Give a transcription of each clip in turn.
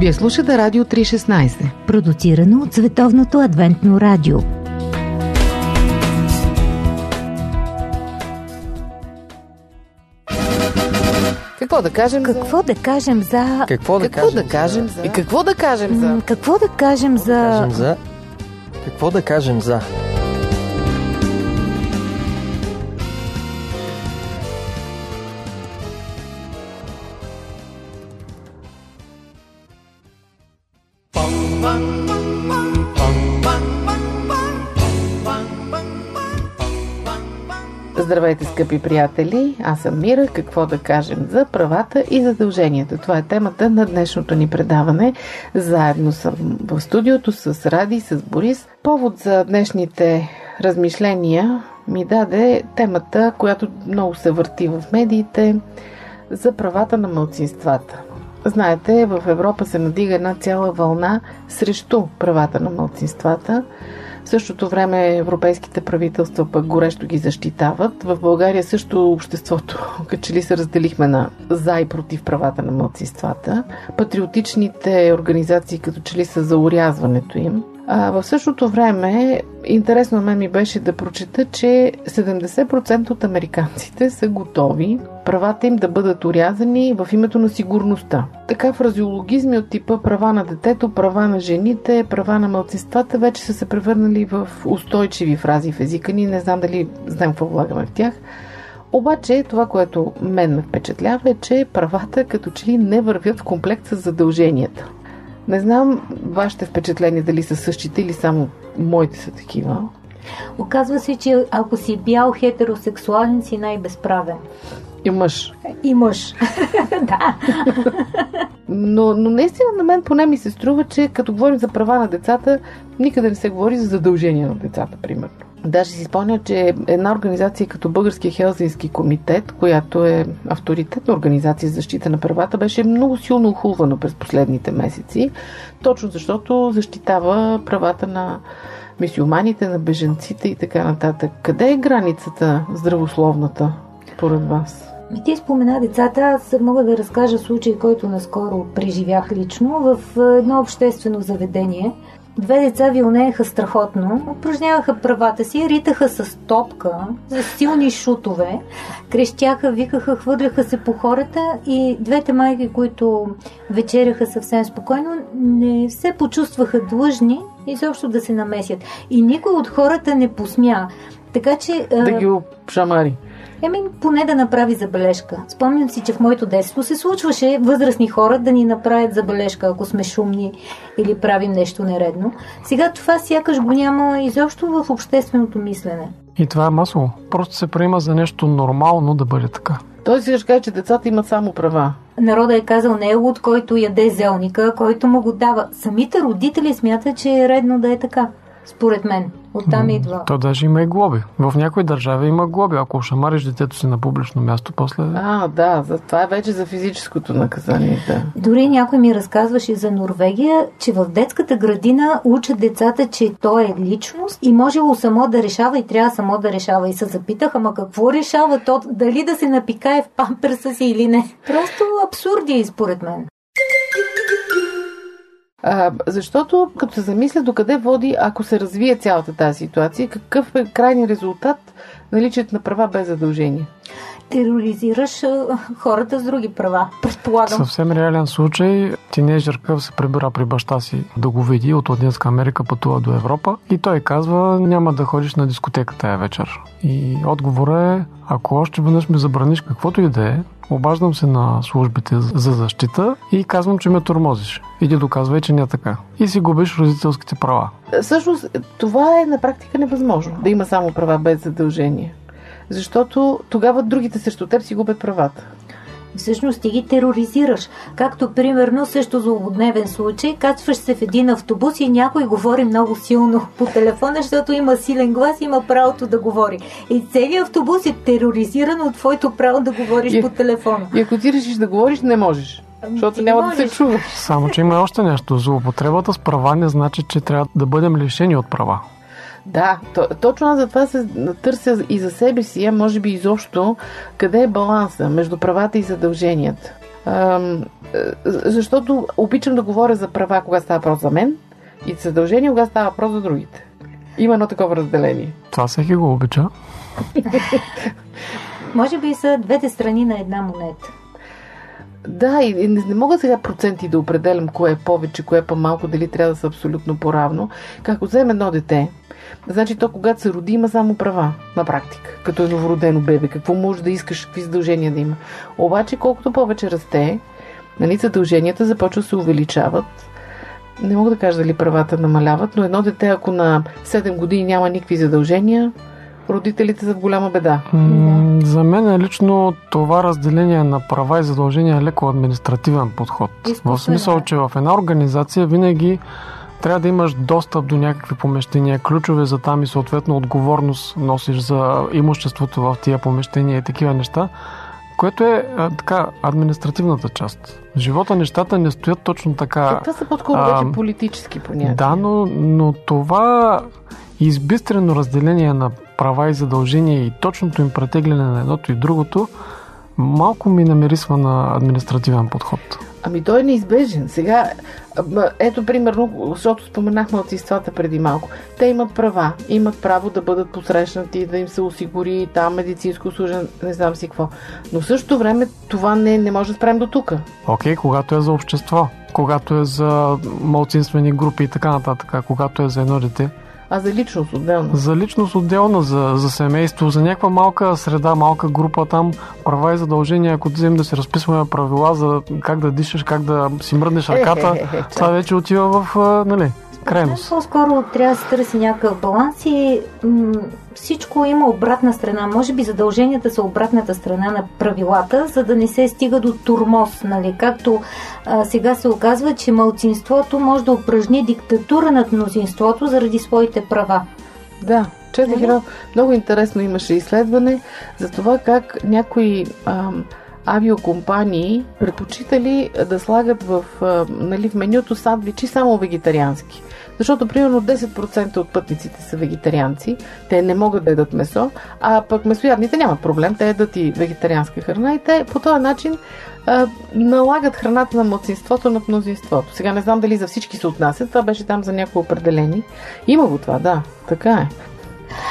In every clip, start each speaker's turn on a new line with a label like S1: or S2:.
S1: Вие слушате Радио 316.
S2: Продуцирано от Световното адвентно радио.
S1: Какво да кажем
S2: Какво да кажем за...
S3: Какво да
S1: Какво
S3: кажем?
S1: да кажем
S3: за...
S1: И какво да кажем за...
S2: Какво да кажем за...
S3: Кажем за... Какво да кажем за...
S1: Здравейте, скъпи приятели! Аз съм Мира. Какво да кажем за правата и задълженията? Това е темата на днешното ни предаване. Заедно съм в студиото с Ради с Борис. Повод за днешните размишления ми даде темата, която много се върти в медиите за правата на мълцинствата. Знаете, в Европа се надига една цяла вълна срещу правата на мълцинствата. В същото време европейските правителства пък горещо ги защитават. В България също обществото, като ли се разделихме на за и против правата на мълцинствата. Патриотичните организации като че ли са за урязването им. В същото време, интересно мен ми беше да прочета, че 70% от американците са готови правата им да бъдат урязани в името на сигурността. Така фразеологизми от типа права на детето, права на жените, права на мълцинствата вече са се превърнали в устойчиви фрази в езика ни. Не знам дали знаем какво влагаме в тях. Обаче това, което мен ме впечатлява е, че правата като че ли не вървят в комплект с задълженията. Не знам вашите впечатления дали са същите или само моите са такива.
S2: Оказва се, че ако си бял хетеросексуален, си най-безправен.
S1: И мъж.
S2: И мъж. да.
S1: Но, но наистина на мен поне ми се струва, че като говорим за права на децата, никъде не се говори за задължения на децата, примерно. Даже си спомня, че една организация като Българския Хелзински комитет, която е авторитетна организация за защита на правата, беше много силно охулвана през последните месеци, точно защото защитава правата на мисиоманите, на беженците и така нататък. Къде е границата здравословната, според вас?
S2: Ми ти спомена децата, аз мога да разкажа случай, който наскоро преживях лично в едно обществено заведение. Две деца вилнееха страхотно, упражняваха правата си, ритаха с топка, с силни шутове, крещяха, викаха, хвърляха се по хората и двете майки, които вечеряха съвсем спокойно, не се почувстваха длъжни изобщо да се намесят. И никой от хората не посмя. Така че...
S1: Да ги обшамари.
S2: Еми, поне да направи забележка. Спомням си, че в моето детство се случваше възрастни хора да ни направят забележка, ако сме шумни или правим нещо нередно. Сега това сякаш го няма изобщо в общественото мислене.
S4: И това е масово. Просто се приема за нещо нормално да бъде така.
S1: Той си ще каже, че децата имат само права.
S2: Народа е казал не е луд, който яде зелника, който му го дава. Самите родители смятат, че е редно да е така. Според мен. Оттам идва.
S4: То даже има и глоби. В някои държави има глоби. Ако шамариш детето си на публично място, после...
S1: А, да, за това е вече за физическото наказание, да.
S2: Дори някой ми разказваше за Норвегия, че в детската градина учат децата, че той е личност и можело само да решава и трябва само да решава. И се запитах, ама какво решава то? Дали да се напикае в памперса си или не? Просто абсурди, според мен.
S1: А, защото, като се замисля докъде води, ако се развие цялата тази ситуация, какъв е крайният резултат наличието на права без задължение?
S2: Тероризираш хората с други права, предполагам.
S4: Съвсем реален случай. Тинейджърка се прибира при баща си да го види. От Латинска Америка пътува до Европа. И той казва, няма да ходиш на дискотека тая вечер. И отговора е, ако още веднъж ми забраниш каквото и да е, обаждам се на службите за защита и казвам, че ме тормозиш. Иди доказвай, че не е така. И си губиш родителските права.
S1: Всъщност, това е на практика невъзможно, да има само права без задължение. Защото тогава другите срещу теб си губят правата.
S2: Всъщност ти ги тероризираш. Както примерно също злободневен случай, качваш се в един автобус и някой говори много силно по телефона, защото има силен глас и има правото да говори. И целият автобус е тероризиран от твоето право да говориш
S1: И-
S2: по телефона.
S1: И ако ти решиш да говориш, не можеш. Защото
S2: ти
S1: няма
S2: не
S1: да се
S2: можеш.
S1: чува.
S4: Само, че има още нещо. Злоупотребата с права не значи, че трябва да бъдем лишени от права.
S1: Да, то, точно аз затова се търся и за себе си, а може би изобщо, къде е баланса между правата и задълженията. Ам, защото обичам да говоря за права, кога става въпрос за мен и задължения, кога става въпрос за другите. Има едно такова разделение.
S4: Това всеки го обича.
S2: Може би са двете страни на една монета.
S1: Да, и не, не мога сега проценти да определям кое е повече, кое е по-малко, дали трябва да са абсолютно поравно. Как вземем едно дете, значи то когато се роди има само права на практика, като е новородено бебе. Какво може да искаш, какви задължения да има. Обаче колкото повече расте, нали, задълженията започват да се увеличават. Не мога да кажа дали правата намаляват, но едно дете, ако на 7 години няма никакви задължения, родителите са в голяма беда.
S4: М- за мен е лично това разделение на права и задължения е леко административен подход.
S2: Изкуствен,
S4: в смисъл,
S2: да.
S4: че в една организация винаги трябва да имаш достъп до някакви помещения, ключове за там и съответно отговорност носиш за имуществото в тия помещения и такива неща, което е а, така административната част. В живота нещата не стоят точно така.
S1: Това са по-скоро вече политически понятия.
S4: Да, но, но това избистрено разделение на права и задължения и точното им претегляне на едното и другото малко ми намирисва на административен подход.
S1: Ами той е неизбежен. Сега, ето примерно, защото споменах младсинствата преди малко. Те имат права, имат право да бъдат посрещнати, да им се осигури там медицинско служен, не знам си какво. Но в същото време това не, не може да спрем до тук.
S4: Окей, когато е за общество, когато е за малцинствени групи и така нататък, когато е за едно дете,
S1: А за личност отделно.
S4: за личност отделна, за, за семейство, за някаква малка среда, малка група там, права и задължения, ако вземем да си разписваме правила за как да дишаш, как да си мръднеш ръката,
S1: Е, е, е, е,
S4: това вече отива в, нали, крайност.
S2: По-скоро трябва да се търси някакъв баланс и м- всичко има обратна страна. Може би задълженията са обратната страна на правилата, за да не се стига до турмоз. Нали? Както а, сега се оказва, че малцинството може да упражни диктатура над мнозинството заради своите права.
S1: Да, четох
S2: Нали?
S1: едно много интересно имаше изследване за това как някои ам, авиокомпании предпочитали да слагат в, нали, в менюто сандвичи само вегетариански. Защото примерно 10% от пътниците са вегетарианци, те не могат да ядат месо, а пък месоядните нямат проблем, те ядат и вегетарианска храна и те по този начин налагат храната на младсинството над мнозинството. Сега не знам дали за всички се отнасят, това беше там за някои определени. Има го това, да, така е.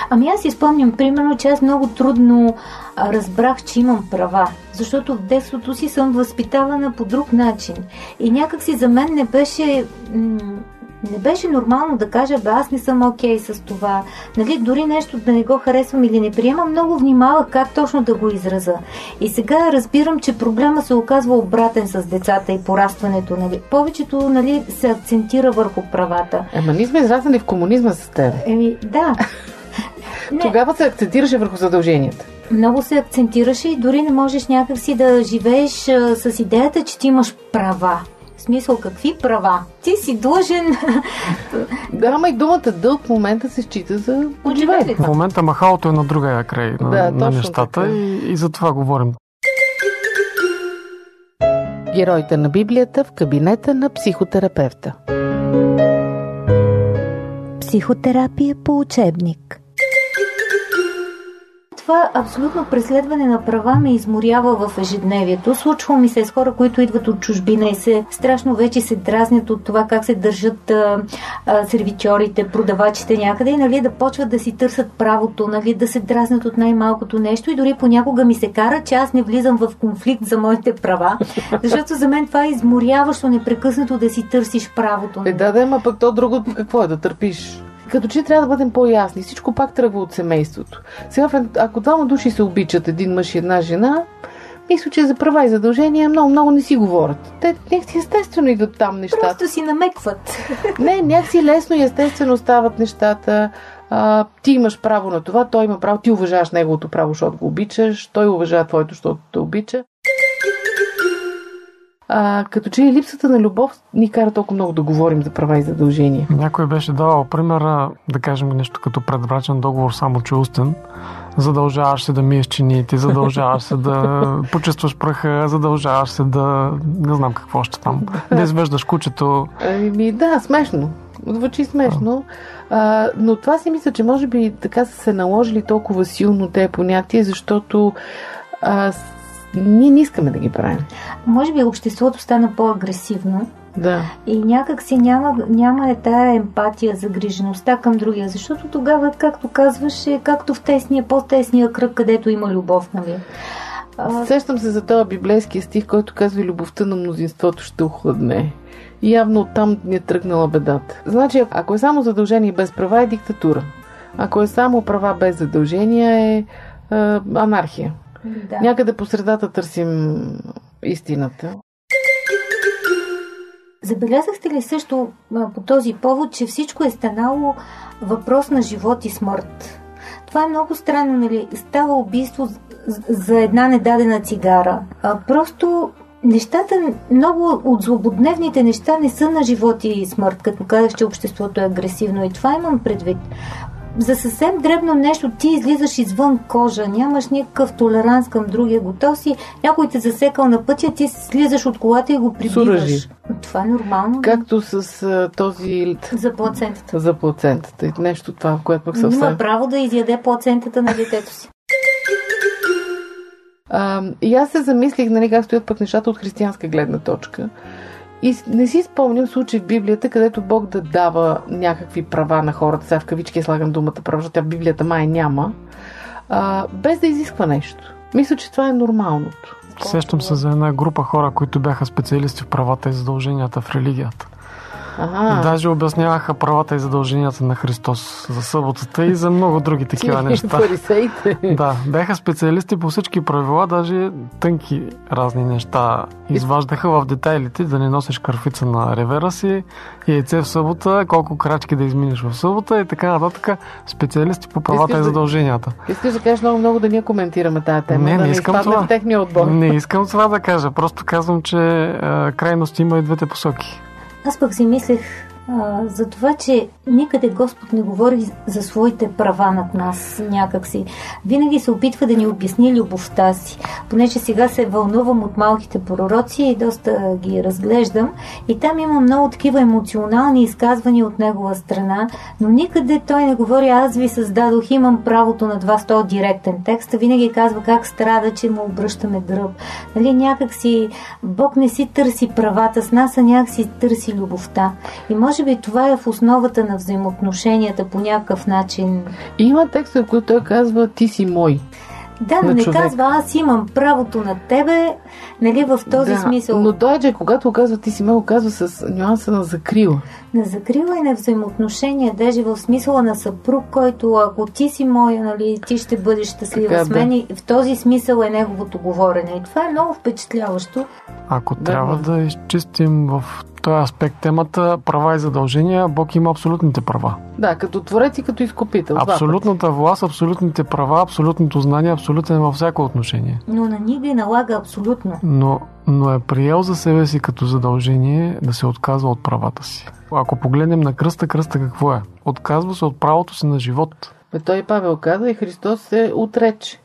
S2: Ами аз си спомням, примерно, че аз много трудно разбрах, че имам права, защото в детството си съм възпитавана по друг начин. И някак си за мен не беше... Не беше нормално да кажа, бе, аз не съм окей с това. Нали, дори нещо да не го харесвам или не приемам, много внимавах как точно да го израза. И сега разбирам, че проблема се оказва обратен с децата и порастването. Нали. Повечето нали, се акцентира върху правата.
S1: Ема ние сме израснали в комунизма с теб.
S2: Еми, да. Не.
S1: Тогава се акцентираше върху задълженията.
S2: много се акцентираше и дори не можеш някакси да живееш а, с идеята, че ти имаш права. В смисъл, какви права? Ти си длъжен
S1: Да, ама и думата дълг в момента се счита за
S2: живеене.
S4: В момента махалото е на другия край на,
S1: Да,
S4: на нещата
S1: така.
S4: и, и за това говорим.
S1: Героите на Библията в кабинета на психотерапевта.
S2: Психотерапия по учебник. Това абсолютно преследване на права ме изморява в ежедневието. Случва ми се с хора, които идват от чужбина и се страшно вече се дразнят от това как се държат а, а, сервичорите, продавачите някъде и нали, да почват да си търсят правото, нали, да се дразнят от най-малкото нещо и дори понякога ми се кара, че аз не влизам в конфликт за моите права, защото за мен това е изморяващо непрекъснато да си търсиш правото.
S1: Е, да, да, ама пък то другото какво е? Да търпиш. Като че трябва да бъдем по-ясни. Всичко пак тръгва от семейството. Сега, ако двама души се обичат, един мъж и една жена, мисля, че за права и задължения много, много не си говорят. Те някакси естествено идват там нещата.
S2: Просто си намекват.
S1: Не, някакси лесно и естествено стават нещата. А, ти имаш право на това, той има право, ти уважаваш неговото право, защото го обичаш, той уважава твоето, защото те обича. А, като че и липсата на любов ни кара толкова много да говорим за права и задължения.
S4: Някой беше давал примера, да кажем нещо като предбрачен договор, само че устен. Задължаваш се да миеш чиниите, задължаваш се да почувстваш праха, задължаваш се да... не знам какво още там. Да извеждаш кучето.
S1: Ами да, смешно. Звучи смешно. А, но това си мисля, че може би така са се наложили толкова силно те понятия, защото а, с- ние не искаме да ги правим.
S2: Може би обществото стана по-агресивно
S1: Да.
S2: и някак си няма, няма е тая емпатия, загрижеността към другия, защото тогава, както казваш, е както в тесния, по-тесния кръг, където има любов, нали? А,
S1: Сещам се за този библейски стих, който казва любовта на мнозинството ще охладне. Явно оттам ни е тръгнала бедата. Значи, ако е само задължение без права, е диктатура. Ако е само права без задължения, е, е анархия.
S2: Да.
S1: Някъде по средата търсим истината.
S2: Забелязахте ли също по този повод, че всичко е станало въпрос на живот и смърт? Това е много странно, нали? Става убийство за една недадена цигара. А, просто нещата, много от злободневните неща не са на живот и смърт, като казах, че обществото е агресивно. И това имам предвид. За съвсем дребно нещо ти излизаш извън кожа, нямаш никакъв толеранс към другия, готов си, някой те засекал на пътя, ти слизаш от колата и го прибиваш. Това е нормално.
S1: Както с а, този
S2: За плацентата.
S1: за плацентата. И нещо това, което пък съвсем...
S2: Има право да изяде плацентата на детето си.
S1: А, и аз се замислих, нали, как стоят пък нещата от християнска гледна точка. И не си спомням случай в Библията, където Бог да дава някакви права на хората. Сега в кавички слагам думата права, защото тя в Библията май няма. А, без да изисква нещо. Мисля, че това е нормалното.
S4: Сещам се за една група хора, които бяха специалисти в правата и задълженията в религията.
S1: Ага.
S4: Даже обясняваха правата и задълженията на Христос за съботата и за много други такива неща.
S1: Фарисеите.
S4: Да, бяха специалисти по всички правила, даже тънки разни неща изваждаха в детайлите, да не носиш кърфица на ревера си, яйце в събота, колко крачки да изминеш в събота и така нататък. Специалисти по правата
S1: Искаш
S4: и
S1: да-
S4: задълженията.
S1: Искаш да кажеш много, много да ние коментираме тази тема,
S4: Не,
S1: да
S4: не искам това.
S1: в техния отбор.
S4: Не искам това да кажа, просто казвам, че а, крайност има и двете посоки.
S2: Аз пък си мислех за това, че никъде Господ не говори за своите права над нас някакси. Винаги се опитва да ни обясни любовта си. Понеже сега се вълнувам от малките пророци и доста ги разглеждам. И там има много такива емоционални изказвания от негова страна, но никъде той не говори аз ви създадох, имам правото над вас, то директен текст. Винаги казва как страда, че му обръщаме гръб. Нали, някак си Бог не си търси правата с нас, а някак си търси любовта. И може би това е в основата на взаимоотношенията по някакъв начин.
S1: И има текстове, в които той казва ти си мой.
S2: Да, но не
S1: човек.
S2: казва аз имам правото на тебе, нали в този
S1: да,
S2: смисъл.
S1: Но той, че когато казва ти си мой, казва с нюанса на закрила.
S2: На закрила и на взаимоотношения, даже в смисъла на съпруг, който ако ти си моя, нали, ти ще бъдеш щастлива
S1: Така,
S2: с мен. И в този смисъл е неговото говорене. И това е много впечатляващо.
S4: Ако
S1: Да,
S4: трябва да изчистим в този аспект темата права и задължения, Бог има абсолютните права.
S1: Да, като творец и като изкупител.
S4: Абсолютната власт, абсолютните права, абсолютното знание, абсолютен във всяко отношение.
S2: Но на ни ги налага абсолютно.
S4: Но, но е приел за себе си като задължение да се отказва от правата си. Ако погледнем на кръста, кръста какво е? Отказва се от правото си на живот.
S1: Бе, той Павел каза и Христос се отрече.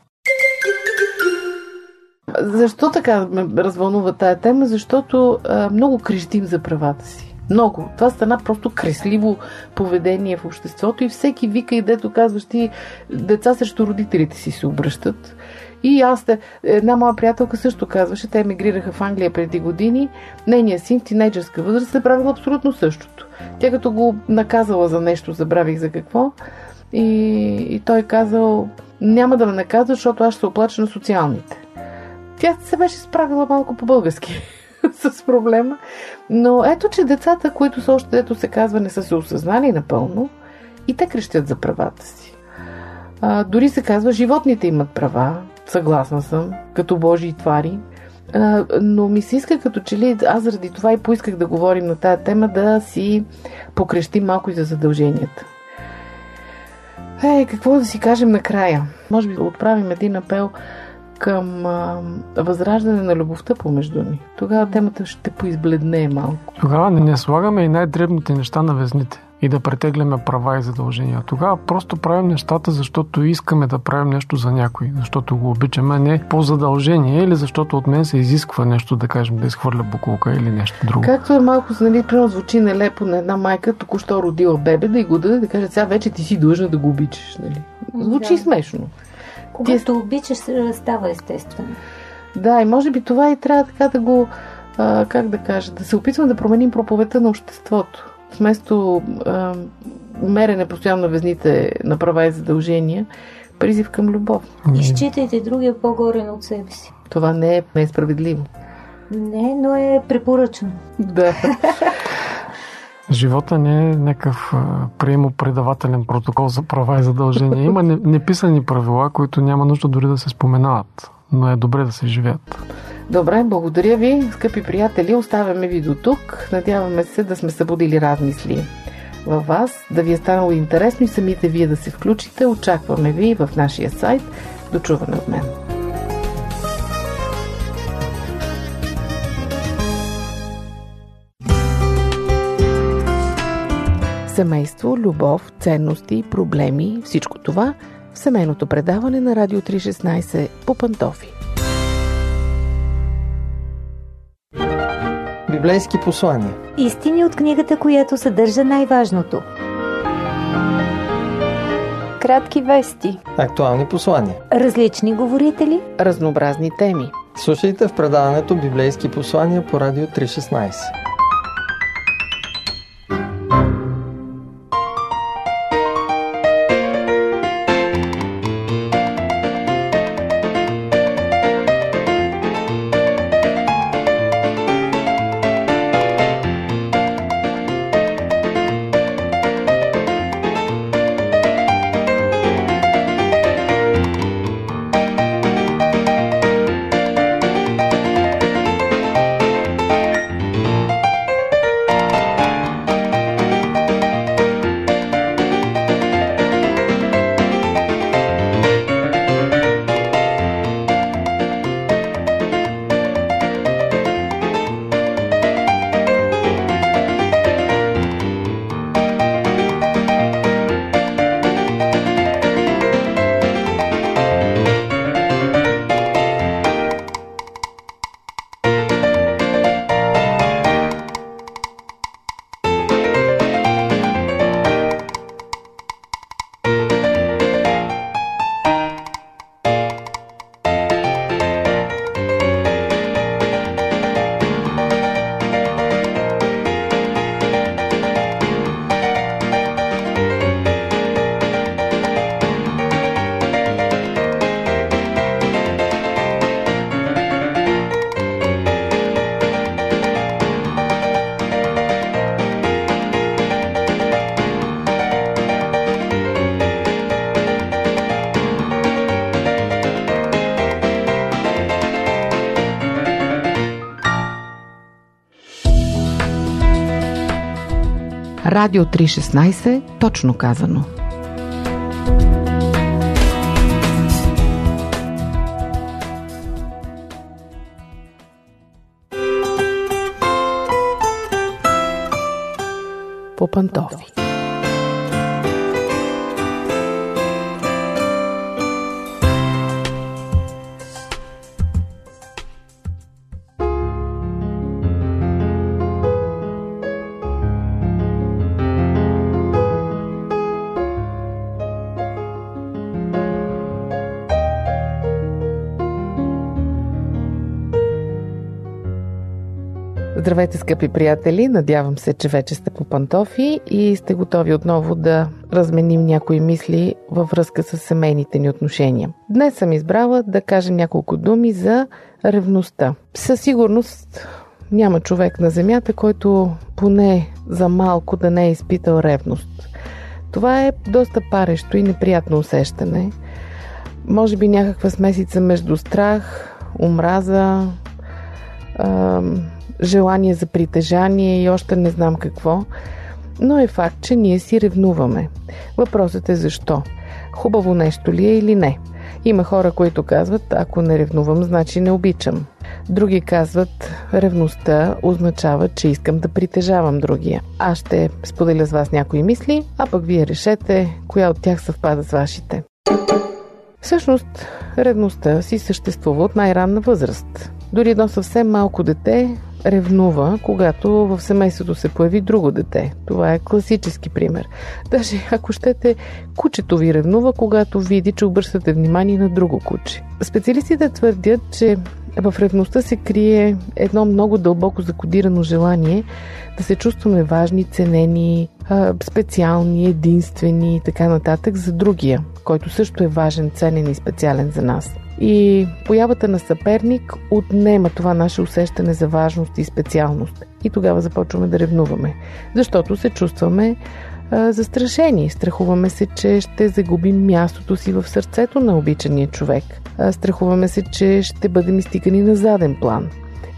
S1: Защо така ме развълнува тая тема? Защото а, много крещим за правата си. Много. Това стана просто кресливо поведение в обществото и всеки вика и дето казваш ти, деца срещу родителите си се обръщат. И аз, една моя приятелка също казваше, те емигрираха в Англия преди години, нейният син в тинейджърска възраст е правил абсолютно същото. Тя като го наказала за нещо, забравих за какво, и, и той казал, няма да ме наказва, защото аз ще се оплача на социалните. Тя се беше справила малко по-български с проблема. Но ето, че децата, които са още, дето се казва, не са се осъзнали напълно, и те крещят за правата си. А, дори се казва, животните имат права, съгласна съм, като божии твари. А, но ми се иска като че ли, аз заради това и поисках да говорим на тая тема, да си покрещим малко и за задълженията. Е, какво да си кажем накрая? Може би да отправим един апел към а, възраждане на любовта помежду ни. Тогава темата ще поизбледне малко.
S4: Тогава не, не слагаме и най-дребните неща на везните и да претегляме права и задължения. Тогава просто правим нещата, защото искаме да правим нещо за някой, защото го обичаме, а не по задължение или защото от мен се изисква нещо, да кажем, да изхвърля букулка или нещо друго.
S1: Както е малко, нали, примерно звучи нелепо на една майка, току-що родила бебе, да й го даде, да каже, сега вече ти си длъжна да го обичаш. Нали? Звучи
S2: Да.
S1: смешно.
S2: Когато обичаш, става естествено.
S1: Да, и може би това и трябва така да го, а, как да кажа, да се опитваме да променим проповета на обществото. Вместо а, мерене постоянно на везните на права и задължения, призив към любов.
S2: Изчитайте другия по-горен от себе си.
S1: Това не е, не е справедливо.
S2: Не, но е препоръчно.
S1: Да.
S4: Живота не е някакъв приемо-предавателен протокол за права и задължения. Има неписани правила, които няма нужда дори да се споменават, но е добре да се живеят.
S1: Добре, благодаря ви, скъпи приятели. Оставяме ви до тук. Надяваме се да сме събудили размисли във вас, да ви е станало интересно и самите вие да се включите. Очакваме ви в нашия сайт. Дочуване от мен. Семейство, любов, ценности, проблеми, всичко това в семейното предаване на Радио 316 по Пантофи.
S3: Библейски послания.
S2: Истини от книгата, която съдържа най-важното.
S5: Кратки вести.
S3: Актуални послания.
S2: Различни говорители.
S1: Разнообразни теми.
S3: Слушайте в предаването Библейски послания по Радио 316.
S1: Радио 316, точно казано. По пантофи. Здравейте, скъпи приятели! Надявам се, че вече сте по пантофи и сте готови отново да разменим някои мисли във връзка с семейните ни отношения. Днес съм избрала да кажа няколко думи за ревността. Със сигурност няма човек на Земята, който поне за малко да не е изпитал ревност. Това е доста парещо и неприятно усещане. Може би някаква смесица между страх, омраза, желание за притежание и още не знам какво. Но е факт, че ние си ревнуваме. Въпросът е защо. Хубаво нещо ли е или не? Има хора, които казват, ако не ревнувам, значи не обичам. Други казват, ревността означава, че искам да притежавам другия. Аз ще споделя с вас някои мисли, а пък вие решете, коя от тях съвпада с вашите. Всъщност, ревността си съществува от най-ранна възраст. Дори едно съвсем малко дете ревнува, когато в семейството се появи друго дете. Това е класически пример. Даже ако щете, кучето ви ревнува, когато види, че обръщате внимание на друго куче. Специалистите твърдят, че в ревността се крие едно много дълбоко закодирано желание да се чувстваме важни, ценени, специални, единствени и така нататък за другия, който също е важен, ценен и специален за нас. И появата на съперник отнема това наше усещане за важност и специалност. И тогава започваме да ревнуваме, защото се чувстваме а, застрашени. Страхуваме се, че ще загубим мястото си в сърцето на обичания човек. А, страхуваме се, че ще бъдем изтикани на заден план.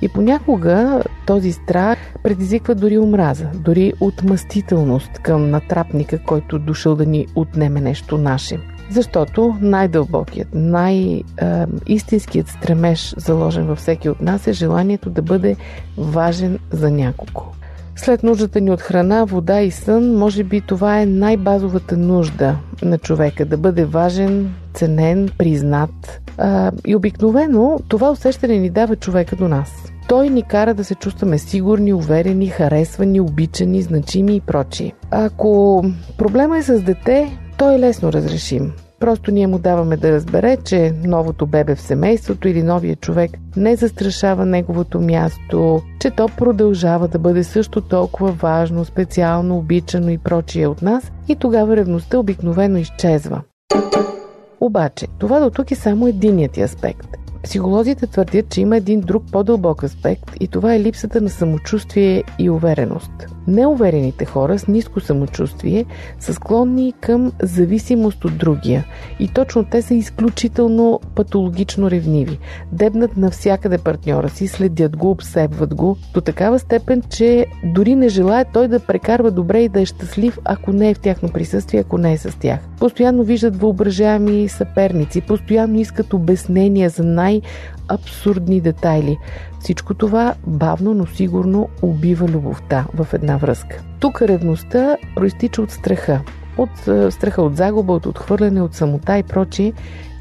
S1: И понякога този страх предизвиква дори омраза, дори отмъстителност към натрапника, който дошъл да ни отнеме нещо наше. Защото най-дълбокият, най-истинският стремеж, заложен във всеки от нас, е желанието да бъде важен за някого. След нуждата ни от храна, вода и сън, може би това е най-базовата нужда на човека да бъде важен, ценен, признат. А, и обикновено това усещане ни дава човека до нас. Той ни кара да се чувстваме сигурни, уверени, харесвани, обичани, значими и прочие. Ако проблема е с дете, той е лесно разрешим. Просто ние му даваме да разбере, че новото бебе в семейството или новия човек не застрашава неговото място, че то продължава да бъде също толкова важно, специално, обичано и прочие от нас и тогава ревността обикновено изчезва. Обаче, това до тук е само единият аспект. Психолозите твърдят, че има един друг по-дълбок аспект и това е липсата на самочувствие и увереност. Неуверените хора с ниско самочувствие са склонни към зависимост от другия и точно те са изключително патологично ревниви. Дебнат навсякъде партньора си, следят го, обсебват го до такава степен, че дори не желаят той да прекарва добре и да е щастлив, ако не е в тяхно присъствие, ако не е с тях. Постоянно виждат въображаеми съперници, постоянно искат обяснения за най-абсурдни детайли. Всичко това бавно, но сигурно убива любовта в една връзка. Тук ревността проистича от страха. От е, страха от загуба, от отхвърляне, от самота и прочие.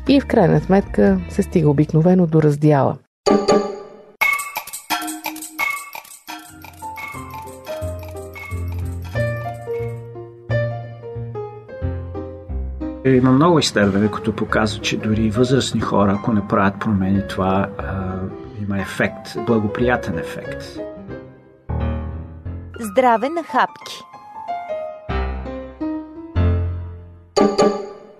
S1: И в крайна сметка се стига обикновено до раздяла.
S6: Има много изследвания, които показват, че дори възрастни хора, ако не правят промени, това а, има ефект, благоприятен ефект.
S7: Здраве на хапки!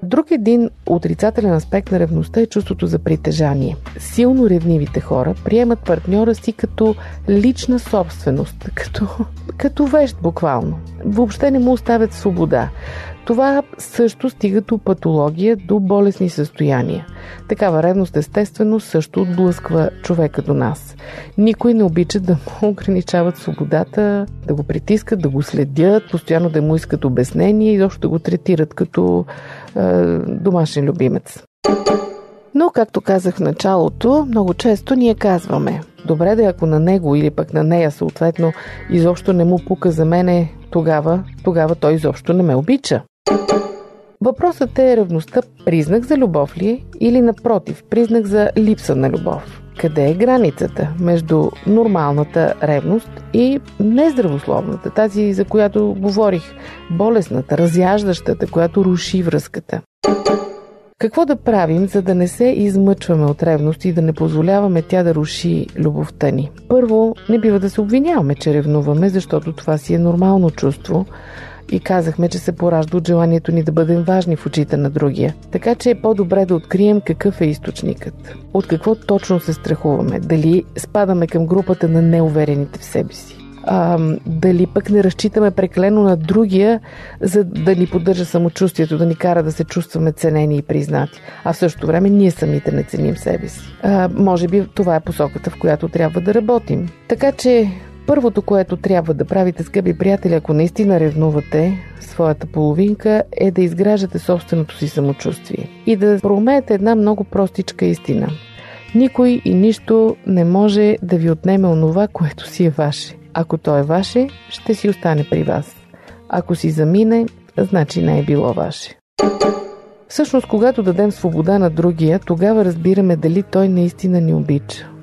S1: Друг един отрицателен аспект на ревността е чувството за притежание. Силно ревнивите хора приемат партньора си като лична собственост, като, като вещ буквално. Въобще не му оставят свобода. Това също стига до патология, до болесни състояния. Такава ревност естествено също отблъсква човека до нас. Никой не обича да му ограничават свободата, да го притискат, да го следят, постоянно да му искат обяснение и защо да го третират като е, домашен любимец. Но, както казах в началото, много често ние казваме Добре да ако на него или пък на нея съответно изобщо не му пука за мене, тогава, тогава той изобщо не ме обича. Въпросът е ревността признак за любов ли е или напротив, признак за липса на любов? Къде е границата между нормалната ревност и нездравословната, тази за която говорих, болесната, разяждащата, която руши връзката? Какво да правим, за да не се измъчваме от ревност и да не позволяваме тя да руши любовта ни? Първо, не бива да се обвиняваме, че ревнуваме, защото това си е нормално чувство и казахме, че се поражда от желанието ни да бъдем важни в очите на другия. Така че е по-добре да открием какъв е източникът. От какво точно се страхуваме? Дали спадаме към групата на неуверените в себе си? а, дали пък не разчитаме преклено на другия, за да ни поддържа самочувствието, да ни кара да се чувстваме ценени и признати. А в същото време ние самите не ценим себе си. А, може би това е посоката, в която трябва да работим. Така че Първото, което трябва да правите, скъпи приятели, ако наистина ревнувате своята половинка, е да изграждате собственото си самочувствие и да проумеете една много простичка истина. Никой и нищо не може да ви отнеме онова, което си е ваше. Ако то е ваше, ще си остане при вас. Ако си замине, значи не е било ваше. Всъщност, когато дадем свобода на другия, тогава разбираме дали той наистина ни обича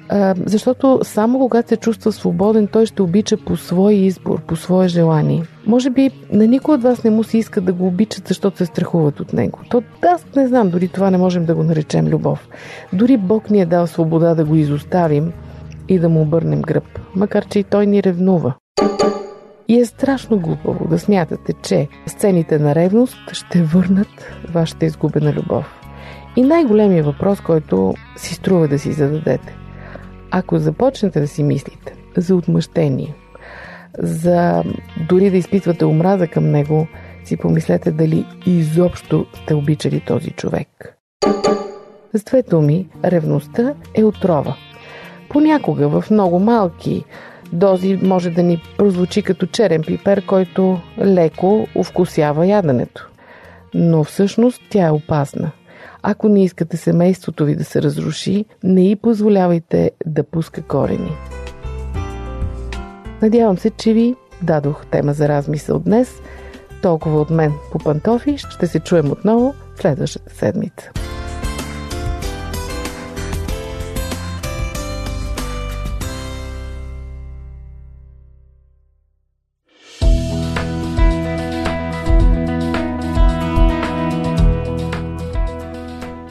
S1: Защото само когато се чувства свободен, той ще обича по свой избор, по свое желание. Може би на никой от вас не му се иска да го обичат, защото се страхуват от него. То аз не знам, дори това не можем да го наречем любов. Дори Бог ни е дал свобода да го изоставим и да му обърнем гръб, макар че и той ни ревнува. И е страшно глупаво да смятате, че сцените на ревност ще върнат вашата изгубена любов. И най-големият въпрос, който си струва да си зададете. Ако започнете да си мислите за отмъщение, за дори да изпитвате омраза към него, си помислете дали изобщо сте обичали този човек. С две думи, ревността е отрова. Понякога в много малки дози може да ни прозвучи като черен пипер, който леко овкусява яденето. Но всъщност тя е опасна. Ако не искате семейството ви да се разруши, не й позволявайте да пуска корени. Надявам се, че ви дадох тема за размисъл днес. Толкова от мен по пантофи. Ще се чуем отново следващата седмица.